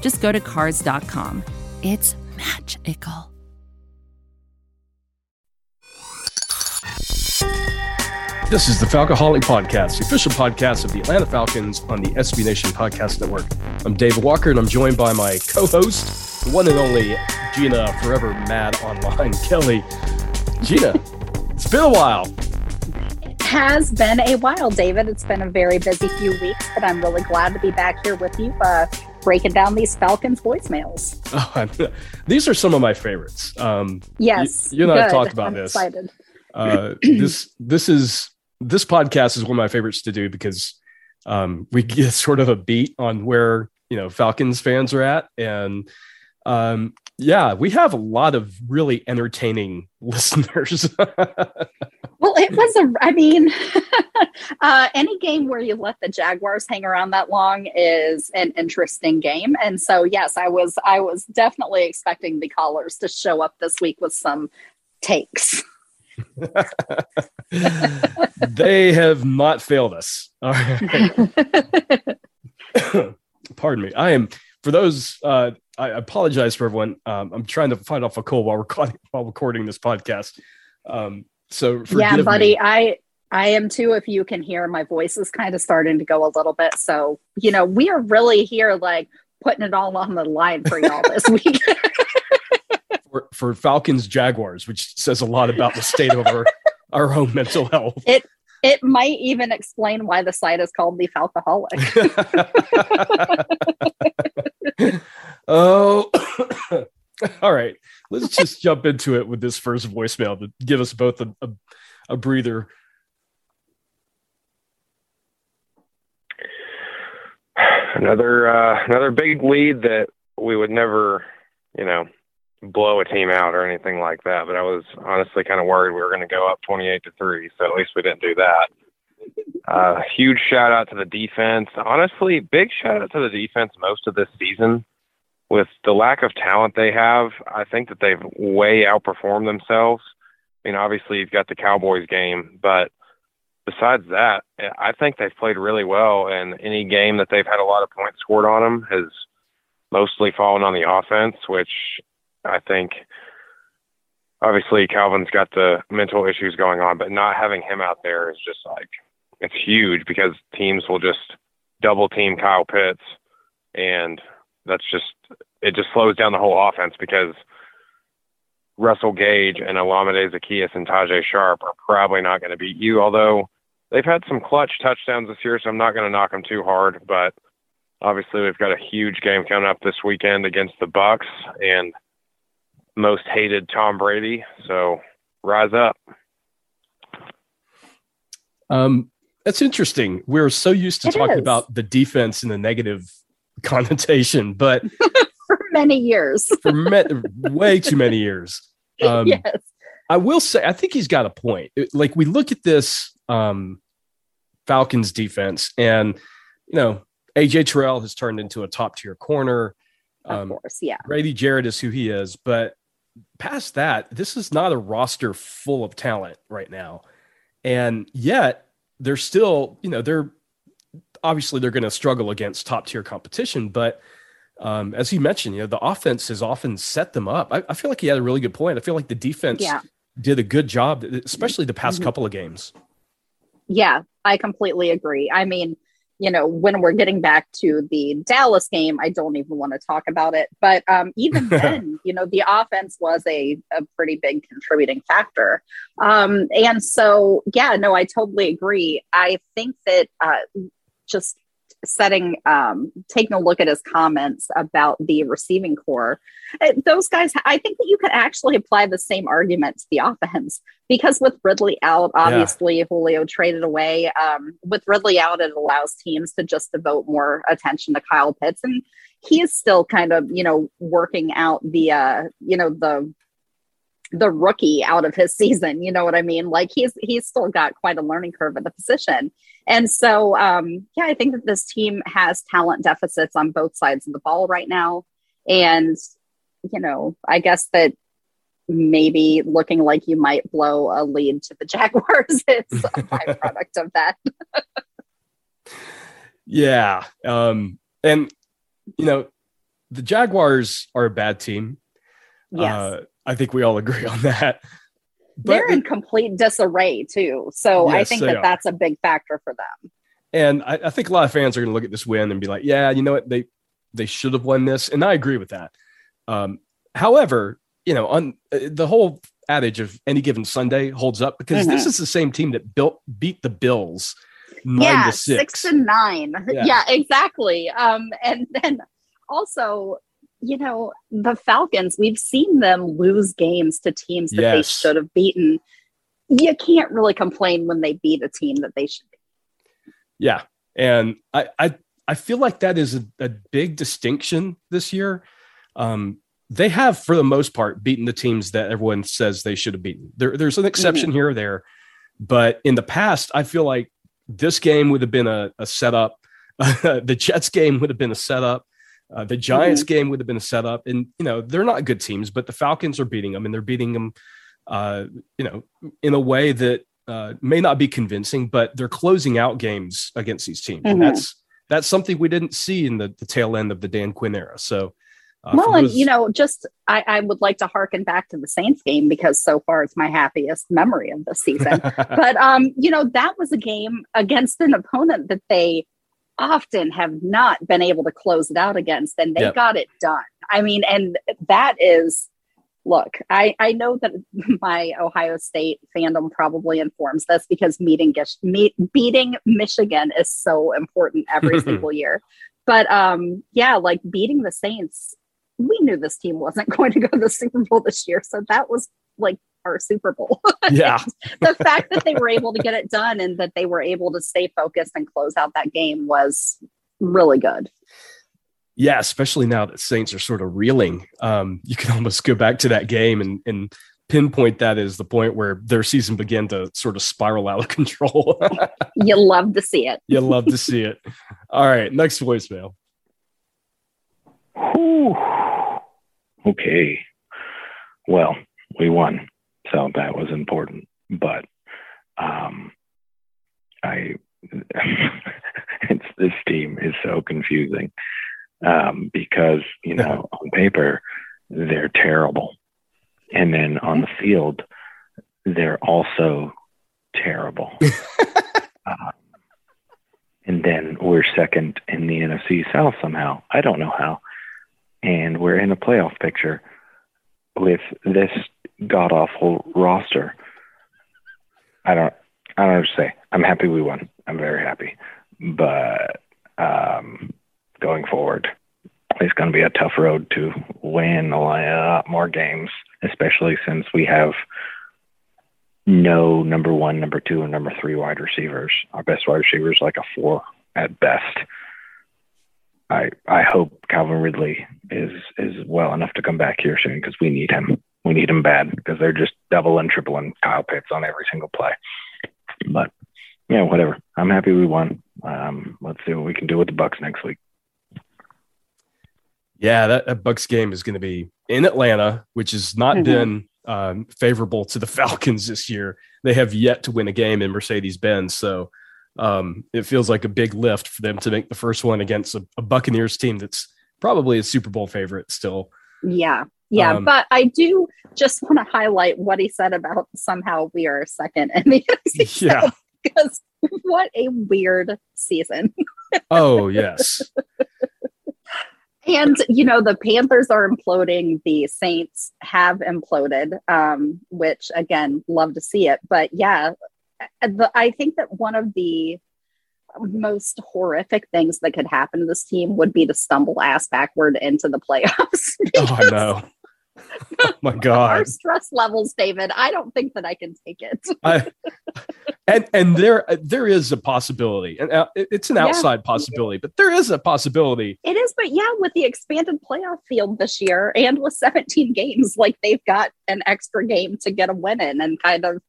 just go to Cars.com. It's magical. This is the Falcoholic Podcast, the official podcast of the Atlanta Falcons on the SB Nation Podcast Network. I'm David Walker, and I'm joined by my co-host, the one and only Jeanna, forever mad online, Kelley. Jeanna, it's been a while. It has been a while, David. It's been a very busy few weeks, but I'm really glad to be back here with you, uh, breaking down these Falcons voicemails. Oh, these are some of my favorites. Um, yes, you, you and I talked about I'm this. Excited. Uh, this this is this podcast is one of my favorites to do because um, we get sort of a beat on where you know Falcons fans are at, and um, yeah, we have a lot of really entertaining listeners. Well, it was a. I mean, uh, any game where you let the Jaguars hang around that long is an interesting game, and so yes, I was. I was definitely expecting the callers to show up this week with some takes. they have not failed us. All right. Pardon me. I am for those. Uh, I apologize for everyone. Um, I'm trying to find off a cold while recording while recording this podcast. Um, so yeah, buddy, me. I I am too. If you can hear, my voice is kind of starting to go a little bit. So you know, we are really here, like putting it all on the line for y'all this week. for, for Falcons Jaguars, which says a lot about the state of our our own mental health. it it might even explain why the site is called the Falcoholic. oh, all right. Let's just jump into it with this first voicemail to give us both a, a, a breather. another uh, another big lead that we would never, you know, blow a team out or anything like that. But I was honestly kind of worried we were going to go up twenty-eight to three. So at least we didn't do that. Uh, huge shout out to the defense. Honestly, big shout out to the defense most of this season. With the lack of talent they have, I think that they've way outperformed themselves. I mean, obviously you've got the Cowboys game, but besides that, I think they've played really well. And any game that they've had a lot of points scored on them has mostly fallen on the offense, which I think obviously Calvin's got the mental issues going on, but not having him out there is just like it's huge because teams will just double team Kyle Pitts and that's just it just slows down the whole offense because Russell Gage and Olamide Zaccheaus and Tajae Sharpe are probably not going to beat you, although they've had some clutch touchdowns this year, so I'm not going to knock them too hard. But obviously, we've got a huge game coming up this weekend against the Bucs and most hated Tom Brady. So rise up. Um, that's interesting. We're so used to It talking is. about the defense in the negative connotation, but For many years. for me- way too many years. Um, yes. I will say, I think he's got a point. Like we look at this um, Falcons defense, and you know, AJ Terrell has turned into a top tier corner. Of Um, course. Yeah. Grady Jarrett is who he is, but past that, this is not a roster full of talent right now. And yet, they're still, you know, they're obviously they're going to struggle against top tier competition, but um, as he mentioned, you know, the offense has often set them up. I, I feel like he had a really good point. I feel like the defense Yeah. did a good job, especially the past Mhm. couple of games. Yeah, I completely agree. I mean, you know, when we're getting back to the Dallas game, I don't even want to talk about it. But um, even then, you know, the offense was a, a pretty big contributing factor. Um, and so, yeah, no, I totally agree. I think that uh, just setting um taking a look at his comments about the receiving corps uh, those guys i think that you could actually apply the same argument to the offense because with ridley out obviously yeah. julio traded away um with ridley out it allows teams to just devote more attention to kyle pitts and he is still kind of you know working out the uh you know the the rookie out of his season. You know what I mean? Like he's he's still got quite a learning curve at the position. And so um yeah, I think that this team has talent deficits on both sides of the ball right now. And you know, I guess that maybe looking like you might blow a lead to the Jaguars is a byproduct of that. yeah. Um and you know, the Jaguars are a bad team. Yes. Uh, I think we all agree on that. But They're in complete disarray too. So yes, I think that are. that's a big factor for them. And I, I think a lot of fans are going to look at this win and be like, yeah, you know what? They, they should have won this. And I agree with that. Um, however, you know, on uh, the whole adage of any given Sunday holds up because mm-hmm. this is the same team that built beat the Bills nine yeah, to six. six and nine. Yeah. yeah, exactly. Um, and then also you know, the Falcons, we've seen them lose games to teams that yes. they should have beaten. You can't really complain when they beat a team that they should be. Yeah. And I I, I feel like that is a, a big distinction this year. Um, they have, for the most part, beaten the teams that everyone says they should have beaten. There, there's an exception mm-hmm. here or there, but in the past, I feel like this game would have been a, a setup. the Jets game would have been a setup. Uh, the Giants mm-hmm. game would have been a setup, and you know they're not good teams, but the Falcons are beating them, and they're beating them, uh, you know, in a way that uh, may not be convincing, but they're closing out games against these teams, mm-hmm. and that's that's something we didn't see in the, the tail end of the Dan Quinn era. So, uh, well, those... and you know, just I, I, would like to harken back to the Saints game because so far it's my happiest memory of the season. but um, you know, that was a game against an opponent that they often have not been able to close it out against, and they yep. got it done. I mean, and that is look, I, I know that my Ohio State fandom probably informs this because meeting meet, beating Michigan is so important every single year. But um, yeah, like beating the Saints, we knew this team wasn't going to go to the Super Bowl this year, so that was like our Super Bowl. Yeah. the fact that they were able to get it done and that they were able to stay focused and close out that game was really good. Yeah, especially now that Saints are sort of reeling. Um, you can almost go back to that game and, and pinpoint that as the point where their season began to sort of spiral out of control. you love to see it. you love to see it. All right, next voicemail. Whew. Okay. Well, we won. So that was important. But um, I, it's, this team is so confusing um, because, you know, on paper, they're terrible. And then on the field, they're also terrible. uh, and then we're second in the NFC South somehow. I don't know how. And we're in a playoff picture with this god awful roster. I don't I don't know what to say. I'm happy we won. I'm very happy. But um, going forward, it's going to be a tough road to win a lot more games, especially since we have no number one, number two, and number three wide receivers. Our best wide receiver is like a four at best. I I hope Calvin Ridley is is well enough to come back here soon because we need him. We need him bad because they're just double and tripling Kyle Pitts on every single play. But yeah, whatever. I'm happy we won. Um, let's see what we can do with the Bucs next week. Yeah, that, that Bucs game is going to be in Atlanta, which has not mm-hmm. been um, favorable to the Falcons this year. They have yet to win a game in Mercedes Benz, so um, it feels like a big lift for them to make the first one against a, a Buccaneers team that's probably a Super Bowl favorite still. Yeah, yeah, um, but I do just want to highlight what he said about somehow we are second in the NFC yeah. because what a weird season. oh yes. and you know the Panthers are imploding. The Saints have imploded, um, which again, love to see it. But yeah, the, I think that one of the most horrific things that could happen to this team would be to stumble ass backward into the playoffs. oh, I know. Oh my god. Our stress levels, David. I don't think that I can take it. I, and and there there is a possibility, and uh, it's an outside yeah. possibility, but there is a possibility. It is, but yeah, with the expanded playoff field this year, and with 17 games, like they've got an extra game to get a win in, and kind of,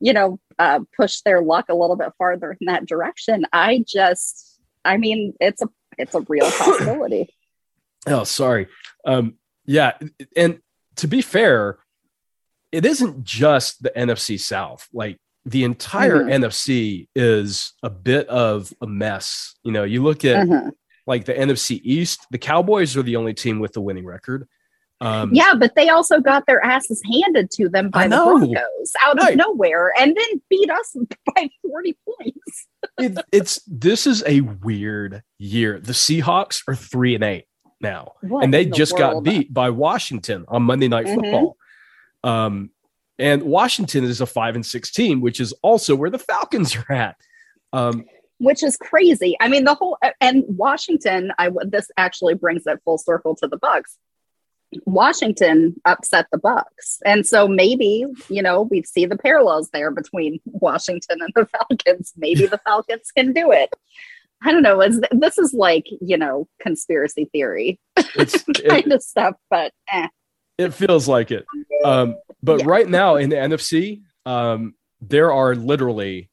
you know, uh, push their luck a little bit farther in that direction. I just, I mean, it's a it's a real possibility. oh, sorry. Um, yeah, and to be fair, it isn't just the NFC South. Like the entire mm-hmm. NFC is a bit of a mess. You know, you look at mm-hmm. like the NFC East, the Cowboys are the only team with the winning record. Um, yeah, but they also got their asses handed to them by the Broncos out of right. nowhere and then beat us by 40 points. it, it's this is a weird year. The Seahawks are three and eight now, what and they the just got beat by Washington on Monday Night mm-hmm. Football. Um, and Washington is a five and six team, which is also where the Falcons are at. Um, which is crazy. I mean, the whole and Washington. I this actually brings it full circle to the Bucs. Washington upset the Bucs, and so maybe you know we see the parallels there between Washington and the Falcons. Maybe the Falcons can do it. I don't know. Is this is like you know conspiracy theory it's, kind it, of stuff, but eh. it feels like it. Um, but yeah. right now in the NFC, um, there are literally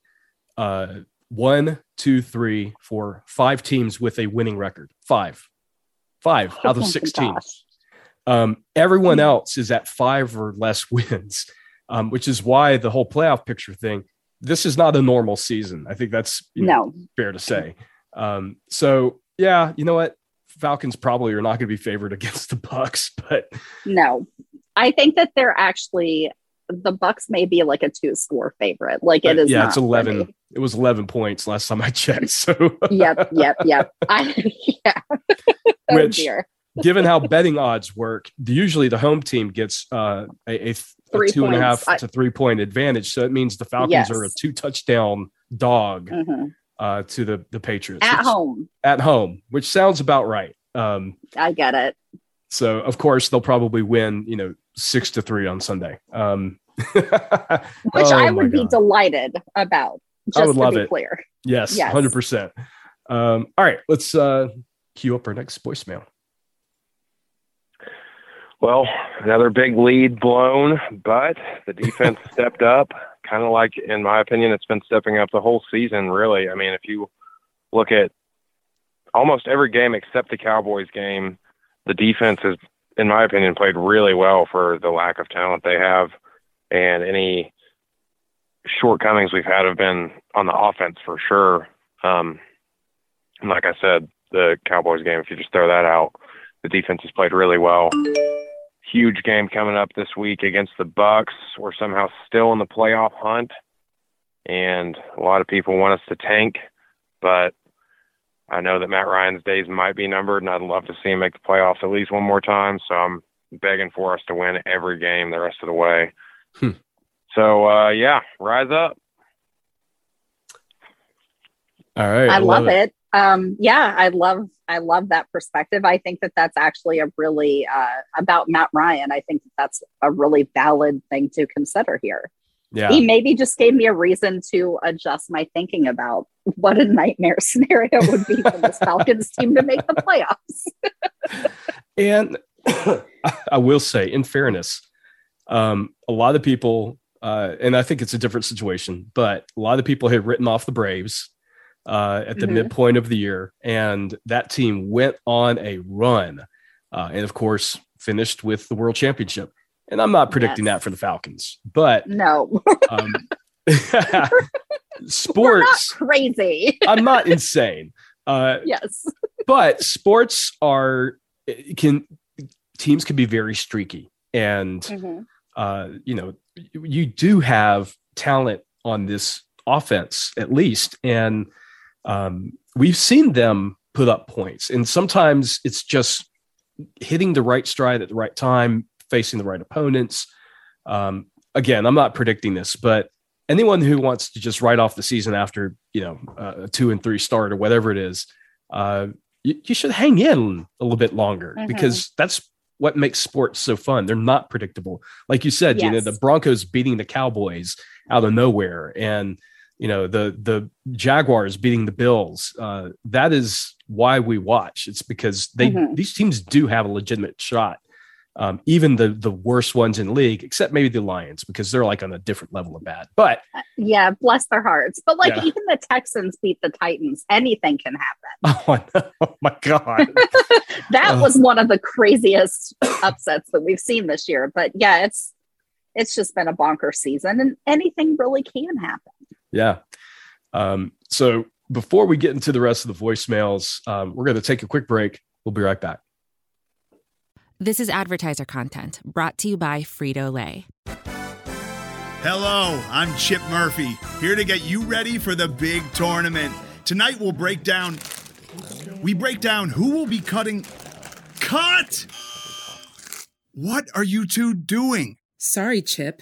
uh, one, two, three, four, five teams with a winning record. Five, five out of oh six teams. Um, everyone hmm. else is at five or less wins, um, which is why the whole playoff picture thing. This is not a normal season. I think that's no know, fair to say. Um, so yeah, you know what? Falcons probably are not going to be favored against the Bucs, but no, I think that they're actually the Bucs may be like a two score favorite. Like it is. Yeah, it's eleven. It was eleven points last time I checked. So yep, yep, yep. I yeah. oh, Which, dear. given how betting odds work, usually the home team gets uh, a, a, a two and a half I, to three point advantage. So it means the Falcons yes. are a two touchdown dog. Mm-hmm uh, to the the Patriots at which, home. At home, which sounds about right. Um, I get it. So of course they'll probably win. You know, six to three on Sunday. Um, which oh, I would be delighted about. I would love it. Clear. Yes, hundred percent. Um, all right, let's uh, cue up our next voicemail. Well, another big lead blown, but the defense stepped up kind of like, in my opinion, it's been stepping up the whole season, really. I mean, if you look at almost every game except the Cowboys game, the defense has, in my opinion, played really well for the lack of talent they have. And any shortcomings we've had have been on the offense for sure. Um, and like I said, the Cowboys game, if you just throw that out, the defense has played really well huge game coming up this week against the Bucs. We're somehow still in the playoff hunt, and a lot of people want us to tank, but I know that Matt Ryan's days might be numbered, and I'd love to see him make the playoffs at least one more time. So I'm begging for us to win every game the rest of the way. Hmm. So uh, yeah, rise up. All right, I, I love, love it. it um yeah i love i love that perspective. I think that that's actually a really uh about matt ryan. I think that that's a really valid thing to consider here. Yeah. He maybe just gave me a reason to adjust my thinking about what a nightmare scenario would be for this falcons team to make the playoffs. And i will say in fairness um a lot of people uh and i think it's a different situation but a lot of people had written off the braves uh, at the mm-hmm. midpoint of the year, and that team went on a run, uh, and of course finished with the world championship. And I'm not predicting yes. that for the Falcons, but no, um, sports crazy. I'm not insane. Uh, yes, but sports are can teams can be very streaky, and mm-hmm. uh, you know you do have talent on this offense at least, and um, we've seen them put up points, and sometimes it's just hitting the right stride at the right time, facing the right opponents. Um, again, I'm not predicting this, but anyone who wants to just write off the season after you know a two and three start or whatever it is, uh, you, you should hang in a little bit longer mm-hmm. because that's what makes sports so fun. They're not predictable. Like you said, yes. you know, the Broncos beating the Cowboys out of nowhere and you know the the Jaguars beating the Bills. Uh, that is why we watch. It's because they mm-hmm. these teams do have a legitimate shot um, even the the worst ones in league, except maybe the Lions because they're like on a different level of bad. But uh, yeah, bless their hearts. But like yeah. even the Texans beat the Titans, anything can happen. Oh, oh my god, that was one of the craziest upsets that we've seen this year. But yeah, it's it's just been a bonker season, and anything really can happen. Yeah. Um, so before we get into the rest of the voicemails, um, we're going to take a quick break. We'll be right back. This is advertiser content brought to you by Frito Lay. Hello, I'm Chip Murphy, here to get you ready for the big tournament. Tonight we'll break down. We break down who will be cutting. Cut! What are you two doing? Sorry, Chip.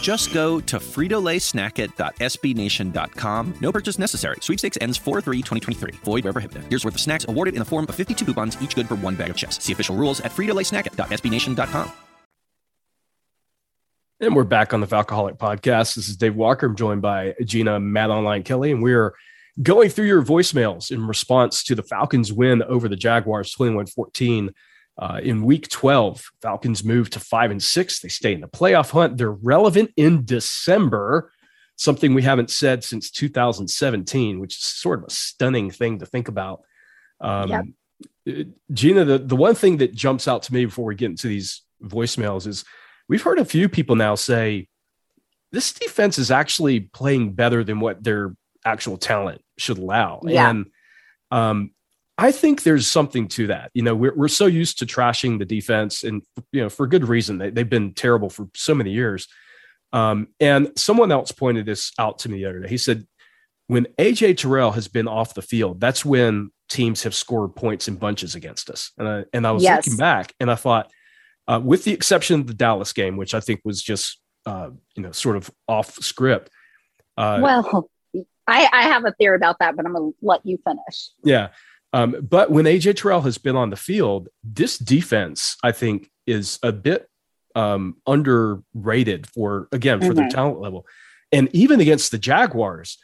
Just go to fritolaysnacket.sbnation.com. No purchase necessary. Sweepstakes ends 4-3-2023. Void where prohibited. Here's worth of snacks awarded in the form of 52 coupons, each good for one bag of chips. See official rules at fritolaysnacket.sbnation.com. And we're back on the Falcoholic Podcast. This is Dave Walker. I'm joined by Jeanna Matt Online Kelley, and we're going through your voicemails in response to the Falcons win over the Jaguars 21 14 uh, in week 12, Falcons move to five and six. They stay in the playoff hunt. They're relevant in December, something we haven't said since 2017, which is sort of a stunning thing to think about. Um, yep. Jeanna, the, the one thing that jumps out to me before we get into these voicemails is we've heard a few people now say this defense is actually playing better than what their actual talent should allow. Yeah. And um, I think there's something to that. You know, we're, we're so used to trashing the defense and, you know, for good reason. They, they've been terrible for so many years. Um, and someone else pointed this out to me the other day. He said, when AJ Terrell has been off the field, that's when teams have scored points in bunches against us. And I, and I was yes. looking back and I thought, uh, with the exception of the Dallas game, which I think was just, uh, you know, sort of off script. Uh, well, I, I have a theory about that, but I'm going to let you finish. Yeah. Um, but when AJ Terrell has been on the field, this defense, I think, is a bit um, underrated for again for mm-hmm. their talent level, and even against the Jaguars.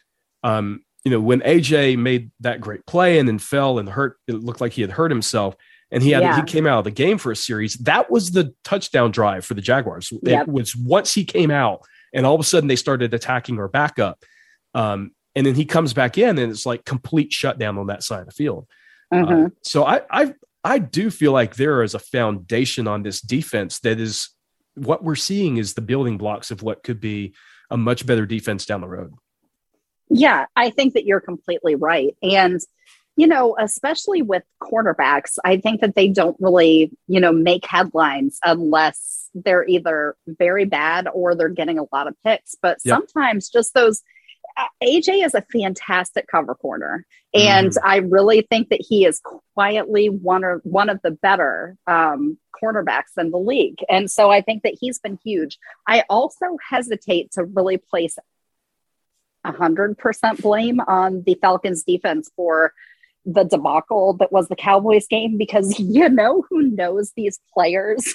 Um, you know, when AJ made that great play and then fell and hurt, it looked like he had hurt himself, and he had yeah. he came out of the game for a series. That was the touchdown drive for the Jaguars. Yep. It was once he came out, and all of a sudden they started attacking our backup. Um, and then he comes back in and it's like complete shutdown on that side of the field. Mm-hmm. Uh, so I, I I do feel like there is a foundation on this defense that is what we're seeing is the building blocks of what could be a much better defense down the road. Yeah, I think that you're completely right. And you know, especially with cornerbacks, I think that they don't really, you know, make headlines unless they're either very bad or they're getting a lot of picks. But yep. sometimes just those AJ is a fantastic cover corner, and mm. I really think that he is quietly one or one of the better um, cornerbacks in the league. And so I think that he's been huge. I also hesitate to really place hundred percent blame on the Falcons defense for the debacle that was the Cowboys game because you know who knows these players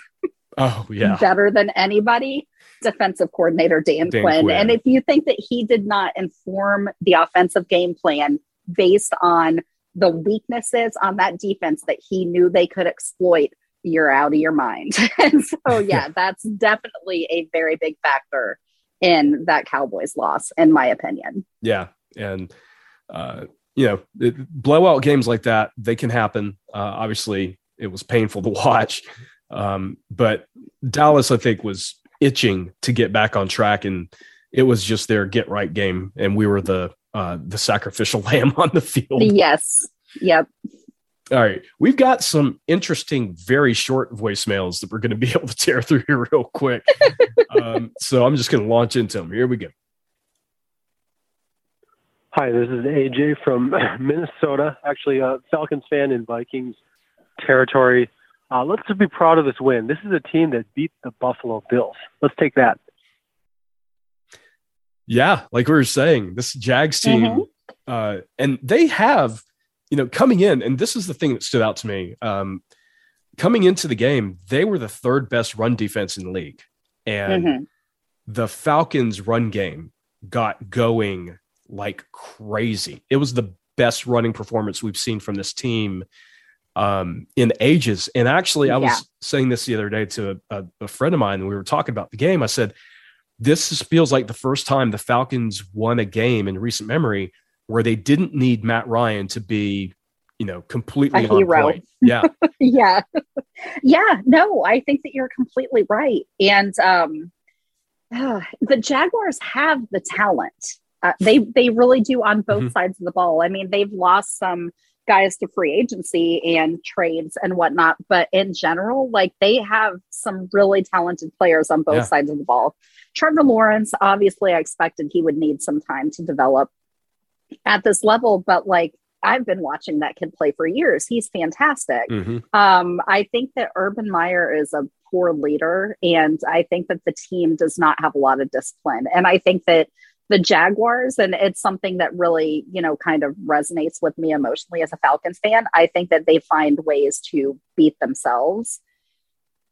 oh yeah better than anybody defensive coordinator Dan, Dan Quinn. Quinn. And if you think that he did not inform the offensive game plan based on the weaknesses on that defense that he knew they could exploit, you're out of your mind. and so, yeah, that's definitely a very big factor in that Cowboys loss, in my opinion. Yeah. And, uh, you know, it, blowout games like that, they can happen. Uh, obviously, it was painful to watch. Um, but Dallas, I think, was itching to get back on track, and it was just their get right game, and we were the uh, the sacrificial lamb on the field. Yes. Yep. All right, we've got some interesting, very short voicemails that we're going to be able to tear through here real quick. um, so I'm just going to launch into them. Here we go. Hi, this is AJ from Minnesota. Actually, a Falcons fan in Vikings territory. Uh, let's just be proud of this win. This is a team that beat the Buffalo Bills. Let's take that. Yeah, like we were saying, this Jags team, mm-hmm. uh, and they have, you know, coming in, and this is the thing that stood out to me. Um, coming into the game, they were the third best run defense in the league, and mm-hmm. the Falcons' run game got going like crazy. It was the best running performance we've seen from this team um, in ages. And actually, I was saying this the other day to a, a friend of mine, and we were talking about the game. I said, This feels like the first time the Falcons won a game in recent memory where they didn't need Matt Ryan to be, you know, completely a hero. Point. Yeah. yeah. yeah. No, I think that you're completely right. And um, uh, the Jaguars have the talent. Uh, they they really do on both mm-hmm. sides of the ball. I mean, they've lost some guys to free agency and trades and whatnot, but in general, like they have some really talented players on both yeah. sides of the ball. Trevor Lawrence, obviously, I expected he would need some time to develop at this level, but like I've been watching that kid play for years. He's fantastic. Mm-hmm. Um, I think that Urban Meyer is a poor leader, and I think that the team does not have a lot of discipline. And I think that the Jaguars, and it's something that really, you know, kind of resonates with me emotionally as a Falcons fan. I think that they find ways to beat themselves.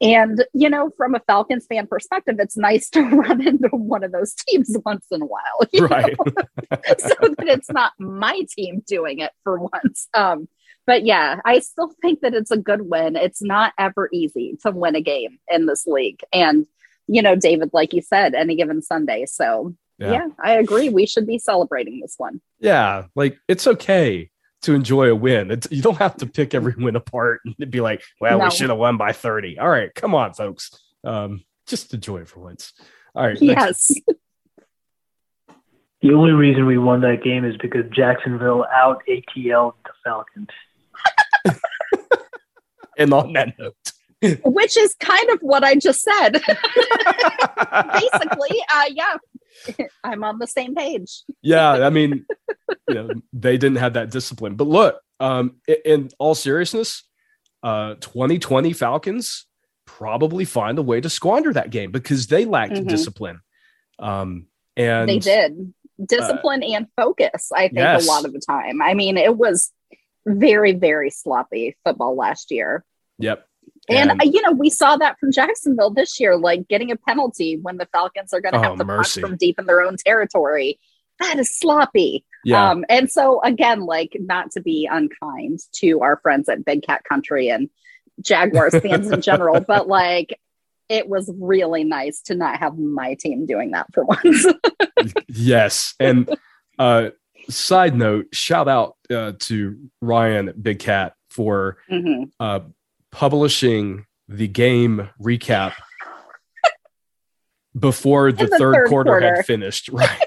And, you know, from a Falcons fan perspective, it's nice to run into one of those teams once in a while, right? so that it's not my team doing it for once. Um, but yeah, I still think that it's a good win. It's not ever easy to win a game in this league. And, you know, David, like you said, any given Sunday. So yeah. yeah, I agree. We should be celebrating this one. Yeah, like it's okay to enjoy a win. It's, you don't have to pick every win apart and be like, well, no. we should have won by 30. All right, come on, folks. Um, just enjoy it for once. All right. Yes. The only reason we won that game is because Jacksonville out ATL the Falcons. and on that note, which is kind of what I just said. Basically, uh, yeah, I'm on the same page. yeah, I mean, you know, they didn't have that discipline. But look, um, in all seriousness, uh, 2020 Falcons probably find a way to squander that game because they lacked mm-hmm. discipline. Um, and they did discipline uh, and focus. I think yes. a lot of the time. I mean, it was very, very sloppy football last year. Yep. And, and, uh, you know, we saw that from Jacksonville this year, like getting a penalty when the Falcons are going to oh, have to mercy. punch from deep in their own territory. That is sloppy. Yeah. Um, and so again, like not to be unkind to our friends at Big Cat Country and Jaguars fans in general, but like it was really nice to not have my team doing that for once. yes. And uh side note, shout out uh, to Ryan Big Cat for mm-hmm. uh publishing the game recap before the, the third, third quarter, quarter, had finished. Right.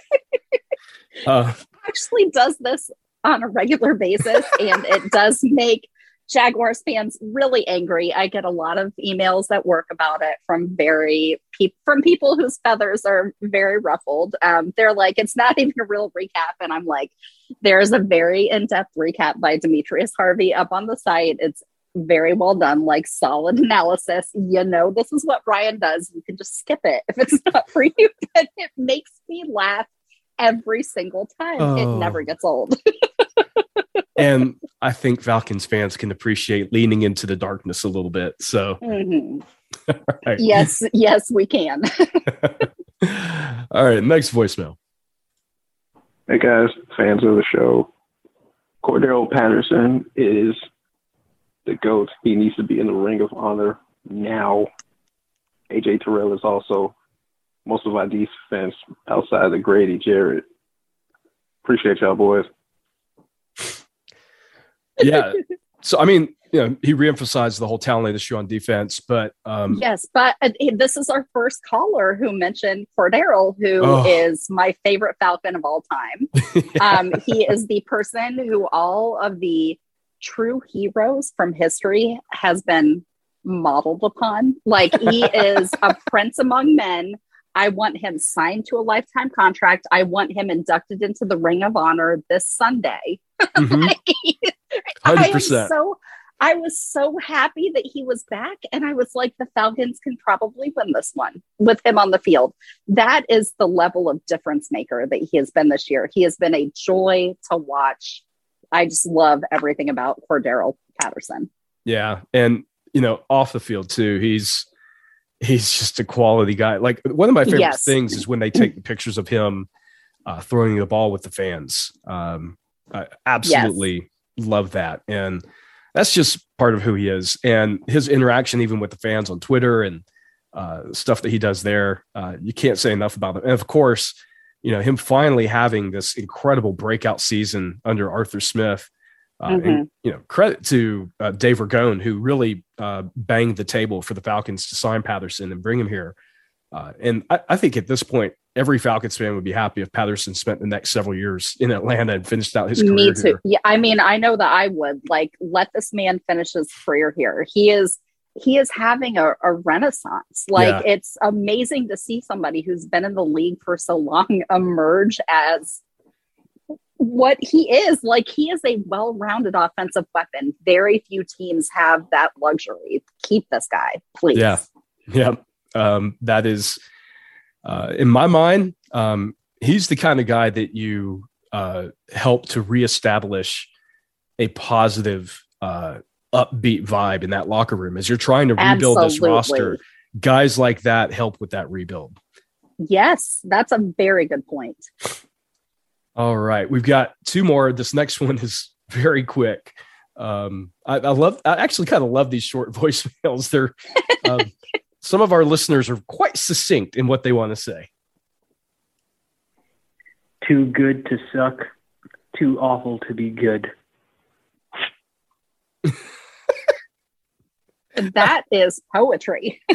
uh, Actually, does this on a regular basis, and it does make Jaguars fans really angry. I get a lot of emails that work about it from very pe- from people whose feathers are very ruffled. Um, they're like, it's not even a real recap, and I'm like, there's a very in depth recap by Demetrius Harvey up on the site. It's very well done, like solid analysis. You know, this is what Brian does. You can just skip it if it's not for you, but it makes me laugh every single time. Oh. It never gets old. and I think Falcons fans can appreciate leaning into the darkness a little bit. So, mm-hmm. right. yes, yes, we can. All right, next voicemail. Hey guys, fans of the show. Cordarrelle Patterson is the GOAT. He needs to be in the ring of honor now. AJ Terrell is also most of our defense outside of Grady Jarrett. Appreciate y'all, boys. yeah. So I mean, you know, he reemphasized the whole talent issue on defense, but um, yes, but uh, this is our first caller who mentioned Cordarrelle, who Oh. is my favorite Falcon of all time. um, he is the person who all of the true heroes from history has been modeled upon. Like he is a prince among men. I want him signed to a lifetime contract. I want him inducted into the Ring of Honor this Sunday. mhm, I am 100%. so I was so happy that he was back, and I was like, the Falcons can probably win this one with him on the field. That is the level of difference maker that he has been this year. He has been a joy to watch. I just love everything about Cordarrelle Patterson. yeah, and you know, off the field too, he's he's just a quality guy. Like one of my favorite Yes. things is when they take the pictures of him uh, throwing the ball with the fans. Um, I absolutely love that, and that's just part of who he is, and his interaction even with the fans on Twitter and uh, stuff that he does there. Uh, you can't say enough about him, and of course, you know him finally having this incredible breakout season under Arthur Smith. Uh, and, Mhm. you know, credit to uh, Dave Ragone, who really uh, banged the table for the Falcons to sign Patterson and bring him here. Uh, and I, I think at this point, every Falcons fan would be happy if Patterson spent the next several years in Atlanta and finished out his career Me too. here. Yeah, I mean, I know that I would like let this man finish his career here. He is he is having a, a renaissance. Like Yeah. it's amazing to see somebody who's been in the league for so long emerge as what he is. Like he is a well-rounded offensive weapon. Very few teams have that luxury. Keep this guy, please. Yeah. Yeah. Um, that is, uh, in my mind, um, he's the kind of guy that you uh, help to reestablish a positive, uh, upbeat vibe in that locker room as you're trying to rebuild this roster. Guys like that help with that rebuild. Yes, that's a very good point. All right, we've got two more. This next one is very quick. Um, I, I love. I actually kind of love these short voicemails. They're um, some of our listeners are quite succinct in what they want to say. Too good to suck, too awful to be good. That is poetry.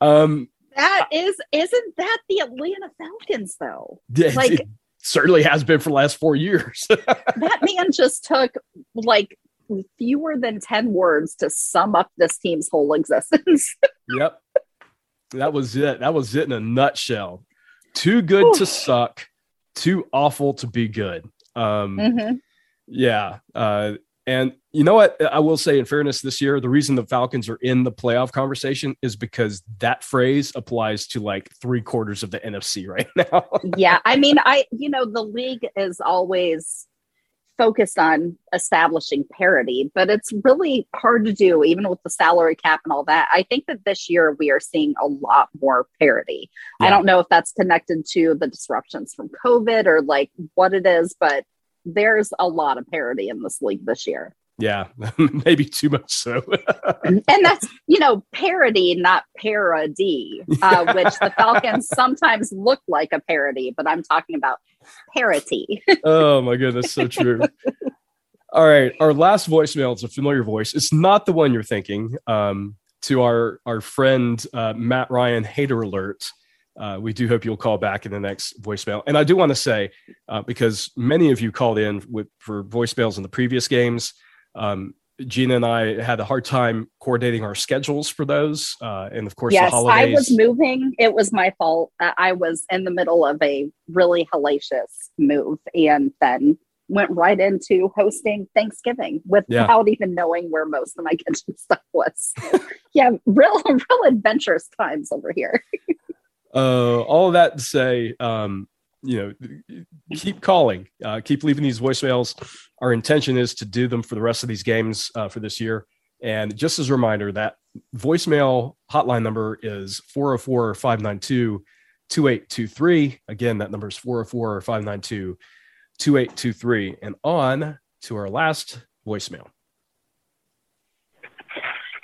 Um, That is, isn't that the Atlanta Falcons though? Like- it certainly has been for the last four years. That man just took like fewer than 10 words to sum up this team's whole existence. yep, that was it. That was it in a nutshell. Too good to suck, too awful to be good. Um, Mhm. Yeah. Uh, and you know what? I will say, in fairness, this year, the reason the Falcons are in the playoff conversation is because that phrase applies to like three quarters of the NFC right now. yeah. I mean, I, you know, the league is always focused on establishing parity, but it's really hard to do, even with the salary cap and all that. I think that this year we are seeing a lot more parity. I don't know if that's connected to the disruptions from COVID or like what it is, but there's a lot of parity in this league this year. yeah, maybe too much so. and that's you know parody not parody uh, which the falcons sometimes look like a parody but i'm talking about parity oh my goodness, so true. All right, our last voicemail is a familiar voice. It's not the one you're thinking. Um, to our our friend uh, Matt Ryan, hater alert. Uh, we do hope you'll call back in the next voicemail. And I do want to say, uh, because many of you called in with for voicemails in the previous games, um, Jeanna and I had a hard time coordinating our schedules for those. Uh, and of course, yes i was moving it was my fault i was in the middle of a really hellacious move and then went right into hosting thanksgiving without even knowing where most of my kitchen stuff was yeah real real adventurous times over here uh, all of that to say, um, you know, keep calling, uh, keep leaving these voicemails. Our intention is to do them for the rest of these games uh, for this year. And just as a reminder, that voicemail hotline number is 404 592 2823. Again, that number is 404 592 2823. And on to our last voicemail.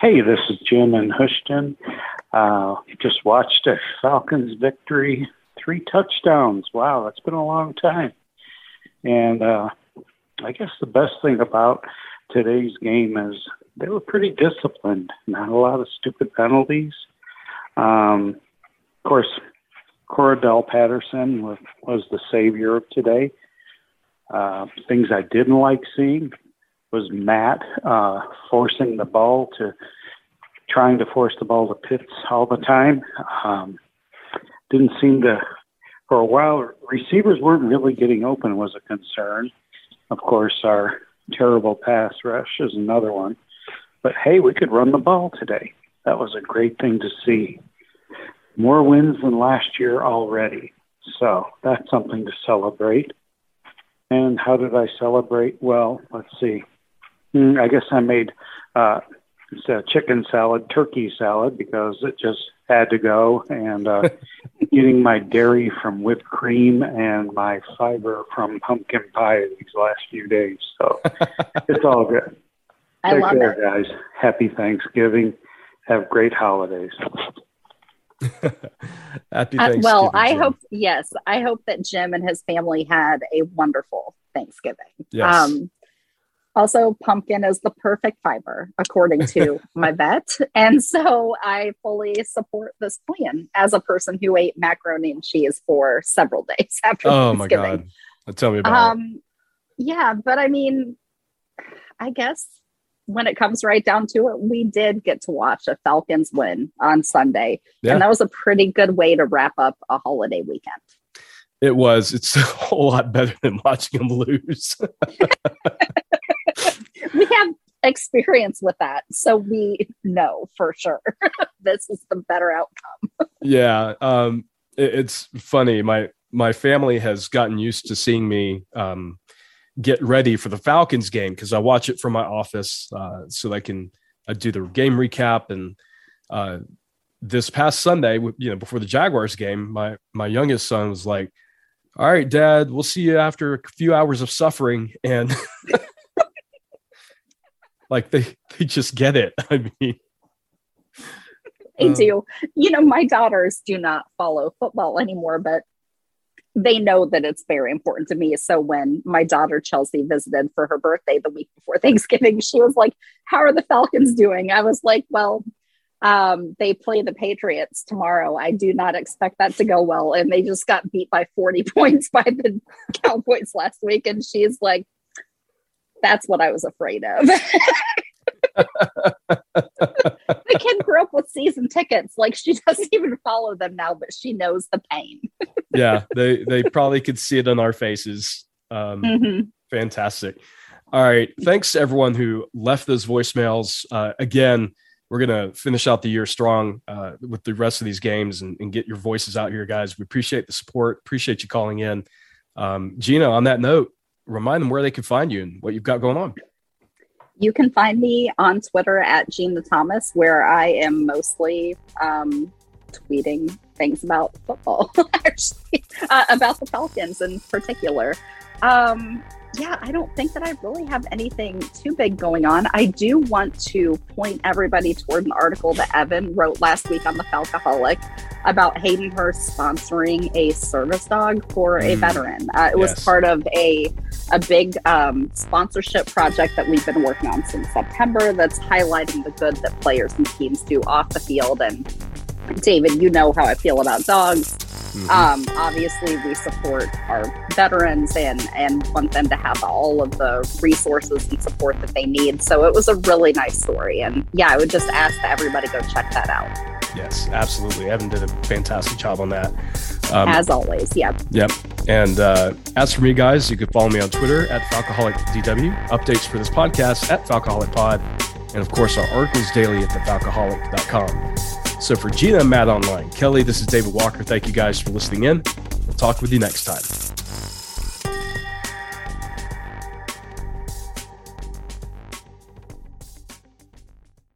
Hey, this is Jim in Houston. Uh, just watched a Falcons victory, three touchdowns. Wow, that's been a long time. And uh, I guess the best thing about today's game is they were pretty disciplined. Not a lot of stupid penalties. Um, of course, Cordarrelle Patterson was, was the savior of today. Uh, things I didn't like seeing was Matt uh, forcing the ball to trying to force the ball to Pitts all the time. Um, didn't seem to for a while. Receivers weren't really getting open was a concern. Of course, our terrible pass rush is another one. But hey, we could run the ball today. That was a great thing to see. More wins than last year already. So that's something to celebrate. And how did I celebrate? Well, let's see. Hmm, I guess I made uh, chicken salad, turkey salad, because it just had to go. And uh, getting my dairy from whipped cream and my fiber from pumpkin pie these last few days. So it's all good. I Take love care, it. guys. Happy Thanksgiving. Have great holidays. Happy Uh, Thanksgiving. well, I Jim. hope yes, I hope that Jim and his family had a wonderful Thanksgiving. Yes. Um, also, pumpkin is the perfect fiber, according to my vet, and so I fully support this plan as a person who ate macaroni and cheese for several days after Oh my Thanksgiving. God. Tell me about it. Um, yeah, but I mean, I guess when it comes right down to it, we did get to watch a Falcons win on Sunday, Yeah. and that was a pretty good way to wrap up a holiday weekend. It was. It's a whole lot better than watching them lose. We have experience with that, so we know for sure this is the better outcome. yeah. Um, it- it's funny. My my family has gotten used to seeing me um, get ready for the Falcons game because I watch it from my office uh, so I can I do the game recap and uh, this past Sunday, you know, before the Jaguars game, my my youngest son was like, "All right, Dad, we'll see you after a few hours of suffering," and like they they just get it. I mean, They Um, do. You know, my daughters do not follow football anymore, but they know that it's very important to me. So when my daughter Chelsea visited for her birthday the week before Thanksgiving, she was like, How are the Falcons doing? I was like, Well, um, they play the Patriots tomorrow. I do not expect that to go well. And they just got beat by 40 points by the Cowboys last week. And she's like, That's what I was afraid of. the kid grew up with season tickets. Like she doesn't even follow them now, but she knows the pain. yeah, they they probably could see it on our faces. Um, Mhm. Fantastic. All right, thanks to everyone who left those voicemails. Uh, again, we're gonna finish out the year strong uh, with the rest of these games and, and get your voices out here, guys. We appreciate the support. Appreciate you calling in. Um, Jeanna, on that note, remind them where they can find you and what you've got going on. You can find me on Twitter at Jeanna Thomas, where I am mostly um, tweeting things about football, actually, uh, about the Falcons in particular. Um, yeah, I don't think that I really have anything too big going on. I do want to point everybody toward an article that Evan wrote last week on the Falcoholic about Hayden Hurst sponsoring a service dog for a Mm. veteran. Uh, it was part of a a big um, sponsorship project that we've been working on since September. That's highlighting the good that players and teams do off the field. And David, you know how I feel about dogs. Um, obviously, we support our veterans and and want them to have all of the resources and support that they need. So it was a really nice story, and yeah, I would just ask that everybody go check that out. Yes, absolutely. Evan did a fantastic job on that. Um, As always, yeah. Yep. And uh, as for me, guys, you can follow me on Twitter at FalcoholicDW, updates for this podcast at FalcoholicPod, and of course, our articles daily at thefalcoholic.com. So for Jeanna Matt Online, Kelley, this is David Walker. Thank you guys for listening in. We'll talk with you next time.